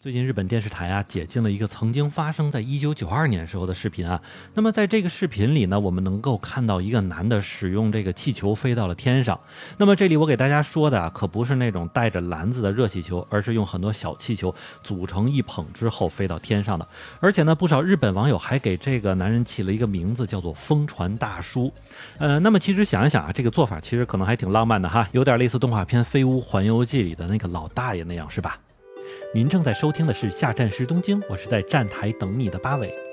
最近日本电视台啊解禁了一个曾经发生在一九九二年时候的视频啊。那么在这个视频里呢，我们能够看到一个男的使用这个气球飞到了天上。那么这里我给大家说的啊，可不是那种带着篮子的热气球，而是用很多小气球组成一捧之后飞到天上的。而且呢，不少日本网友还给这个男人起了一个名字，叫做“风船大叔”。呃，那么其实想一想啊，这个做法其实可能还挺浪漫的哈，有点类似动画片《飞屋环游记》里的那个老大爷那样，是吧？您正在收听的是《下站时东京》，我是在站台等你的八尾。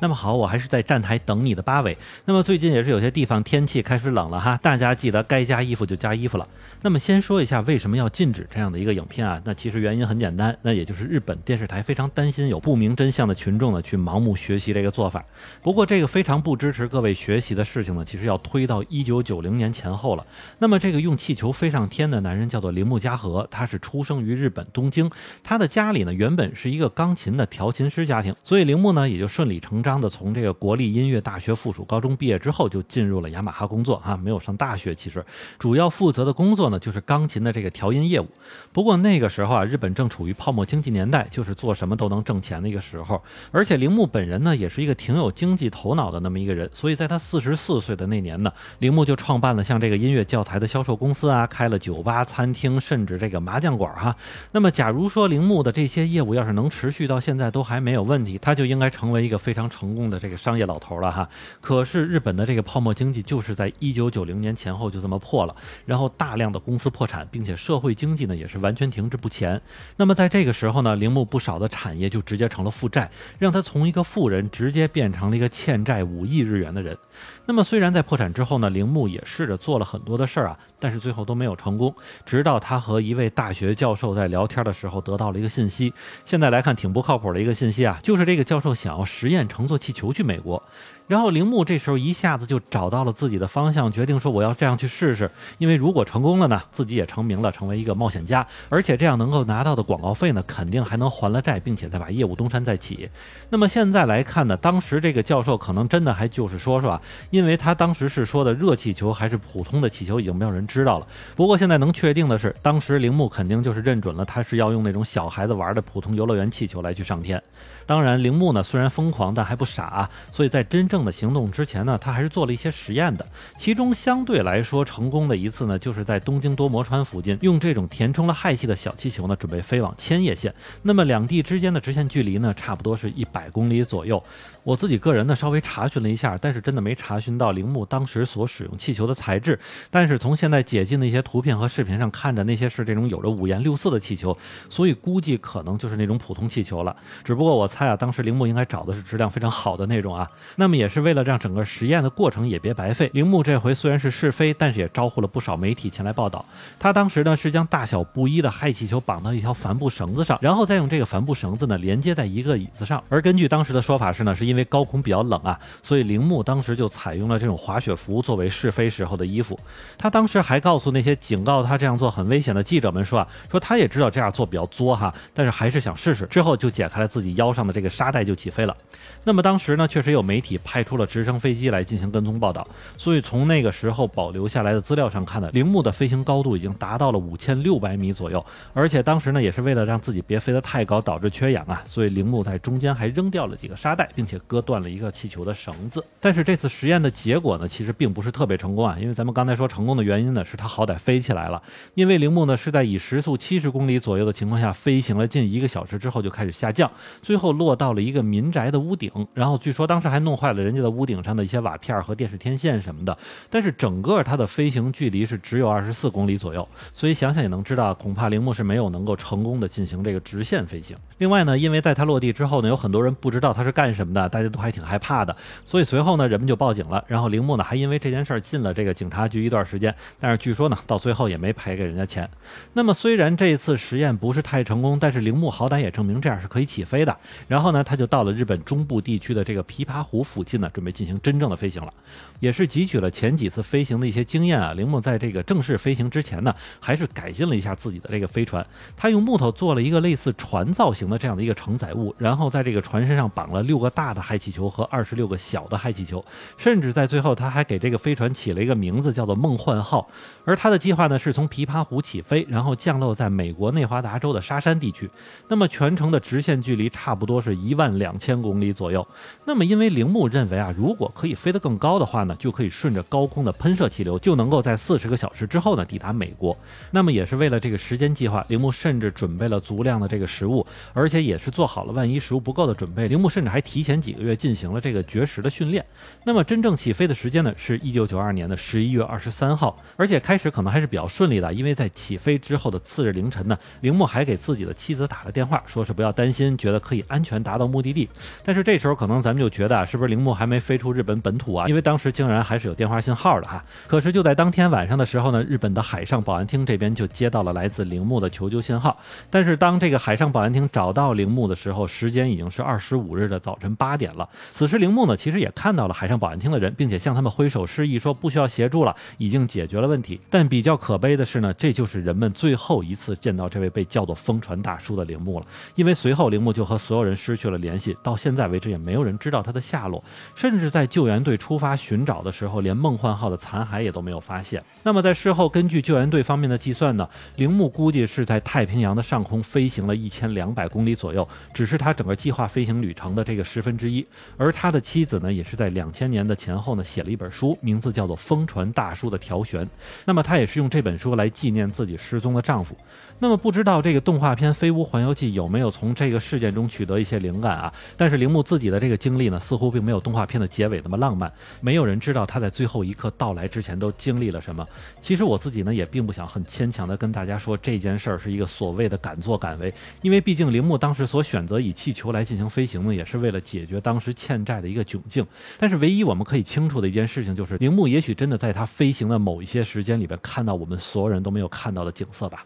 那么好，我还是在站台等你的八尾。那么最近也是有些地方天气开始冷了哈，大家记得该加衣服就加衣服了。那么先说一下为什么要禁止这样的一个影片啊？那其实原因很简单，那也就是日本电视台非常担心有不明真相的群众呢去盲目学习这个做法。不过这个非常不支持各位学习的事情呢，其实要推到一九九零年前后了。那么这个用气球飞上天的男人叫做铃木嘉和，他是出生于日本东京，他的家里呢原本是一个钢琴的调琴师家庭，所以铃木呢也就顺理成章的从这个国立音乐大学附属高中毕业之后就进入了雅马哈工作啊，没有上大学，其实主要负责的工作呢就是钢琴的。这个调音业务，不过那个时候啊，日本正处于泡沫经济年代，就是做什么都能挣钱的一个时候。而且铃木本人呢，也是一个挺有经济头脑的那么一个人，所以在他四十四岁的那年呢，铃木就创办了像这个音乐教材的销售公司啊，开了酒吧、餐厅，甚至这个麻将馆哈。那么，假如说铃木的这些业务要是能持续到现在都还没有问题，他就应该成为一个非常成功的这个商业老头了哈。可是日本的这个泡沫经济就是在一九九零年前后就这么破了，然后大量的公司破产，并且社会经济呢也是完全停滞不前。那么在这个时候呢，铃木不少的产业就直接成了负债，让他从一个富人直接变成了一个欠债五亿日元的人。那么虽然在破产之后呢，铃木也试着做了很多的事儿啊，但是最后都没有成功。直到他和一位大学教授在聊天的时候，得到了一个信息。现在来看挺不靠谱的一个信息啊，就是这个教授想要实验乘坐气球去美国。然后铃木这时候一下子就找到了自己的方向，决定说我要这样去试试。因为如果成功了呢，自己也成名了，成为一个冒险家，而且这样能够拿到的广告费呢，肯定还能还了债，并且再把业务东山再起。那么现在来看呢，当时这个教授可能真的还就是说说啊。因为他当时是说的热气球还是普通的气球，已经没有人知道了。不过现在能确定的是，当时铃木肯定就是认准了他是要用那种小孩子玩的普通游乐园气球来去上天。当然，铃木呢虽然疯狂，但还不傻，所以在真正的行动之前呢，他还是做了一些实验的。其中相对来说成功的一次呢，就是在东京多摩川附近，用这种填充了氦气的小气球呢，准备飞往千叶县。那么两地之间的直线距离呢，差不多是一百公里左右。我自己个人呢稍微查询了一下，但是真的没查询到铃木当时所使用气球的材质。但是从现在解禁的一些图片和视频上看着，那些是这种有着五颜六色的气球，所以估计可能就是那种普通气球了。只不过我猜啊，当时铃木应该找的是质量非常好的那种啊。那么也是为了让整个实验的过程也别白费，铃木这回虽然是试飞，但是也招呼了不少媒体前来报道。他当时呢是将大小不一的氦气球绑到一条帆布绳子上，然后再用这个帆布绳子呢连接在一个椅子上。而根据当时的说法是呢，是因为高空比较冷啊，所以铃木当时就采用了这种滑雪服作为试飞时候的衣服。他当时还告诉那些警告他这样做很危险的记者们说啊，说他也知道这样做比较作哈，但是还是想试试。之后就解开了自己腰上的这个沙袋就起飞了。那么当时呢，确实有媒体派出了直升飞机来进行跟踪报道。所以从那个时候保留下来的资料上看呢，铃木的飞行高度已经达到了五千六百米左右。而且当时呢，也是为了让自己别飞得太高，导致缺氧啊，所以铃木在中间还扔掉了几个沙袋，并且。割断了一个气球的绳子，但是这次实验的结果呢，其实并不是特别成功啊。因为咱们刚才说成功的原因呢，是它好歹飞起来了。因为铃木呢是在以时速七十公里左右的情况下飞行了近一个小时之后就开始下降，最后落到了一个民宅的屋顶，然后据说当时还弄坏了人家的屋顶上的一些瓦片和电视天线什么的。但是整个它的飞行距离是只有二十四公里左右，所以想想也能知道，恐怕铃木是没有能够成功的进行这个直线飞行。另外呢，因为在它落地之后呢，有很多人不知道它是干什么的。大家都还挺害怕的，所以随后呢，人们就报警了。然后铃木呢，还因为这件事儿进了这个警察局一段时间。但是据说呢，到最后也没赔给人家钱。那么虽然这次实验不是太成功，但是铃木好歹也证明这样是可以起飞的。然后呢，他就到了日本中部地区的这个琵琶湖附近呢，准备进行真正的飞行了。也是汲取了前几次飞行的一些经验啊，铃木在这个正式飞行之前呢，还是改进了一下自己的这个飞船。他用木头做了一个类似船造型的这样的一个承载物，然后在这个船身上绑了六个大的氦气球和二十六个小的氦气球，甚至在最后他还给这个飞船起了一个名字，叫做梦幻号。而他的计划呢，是从琵琶湖起飞，然后降落在美国内华达州的沙山地区。那么全程的直线距离差不多是一万两千公里左右。那么因为铃木认为啊，如果可以飞得更高的话呢，就可以顺着高空的喷射气流，就能够在四十个小时之后呢抵达美国。那么也是为了这个时间计划，铃木甚至准备了足量的这个食物，而且也是做好了万一食物不够的准备。铃木甚至还提前几个月进行了这个绝食的训练。那么真正起飞的时间呢，是一九九二年的十一月二十三号，而且开始可能还是比较顺利的，因为在起飞之后的次日凌晨呢，铃木还给自己的妻子打了电话，说是不要担心，觉得可以安全达到目的地。但是这时候可能咱们就觉得啊，是不是铃木还没飞出日本本土啊？因为当时竟然还是有电话信号的哈。可是就在当天晚上的时候呢，日本的海上保安厅这边就接到了来自铃木的求救信号。但是当这个海上保安厅找到铃木的时候，时间已经是二十五日的早晨八点了。此时铃木呢，其实也看到了海上保安厅的人，并且向他们挥手示意说不需要协助了，已经解决了问题。但比较可悲的是呢，这就是人们最后一次见到这位被叫做风船大叔的铃木了。因为随后铃木就和所有人失去了联系，到现在为止也没有人知道他的下落，甚至在救援队出发寻找的时候，连梦幻号的残骸也都没有发现。那么在事后根据救援队方面的计算呢，铃木估计是在太平洋的上空飞行了一千两百公里左右，只是他整个计划飞行旅程的这个十分之一。而他的妻子呢，也是在两千年的前后呢，写了一本书，名字叫做《疯传大叔的调旋》。那么他也是用这本书来纪念自己失踪的丈夫。那么不知道这个动画片《飞屋环游记》有没有从这个事件中取得得一些灵感啊？但是铃木自己的这个经历呢，似乎并没有动画片的结尾那么浪漫。没有人知道他在最后一刻到来之前都经历了什么。其实我自己呢，也并不想很牵强的跟大家说这件事儿是一个所谓的敢作敢为，因为毕竟铃木当时所选择以气球来进行飞行呢，也是为了解决当时欠债的一个窘境。但是唯一我们可以清楚的一件事情就是，铃木也许真的在他飞行的某一些时间里边看到我们所有人都没有看到的景色吧。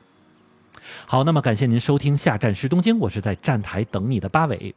好，那么感谢您收听下站是东京，我是在站台等你的八尾。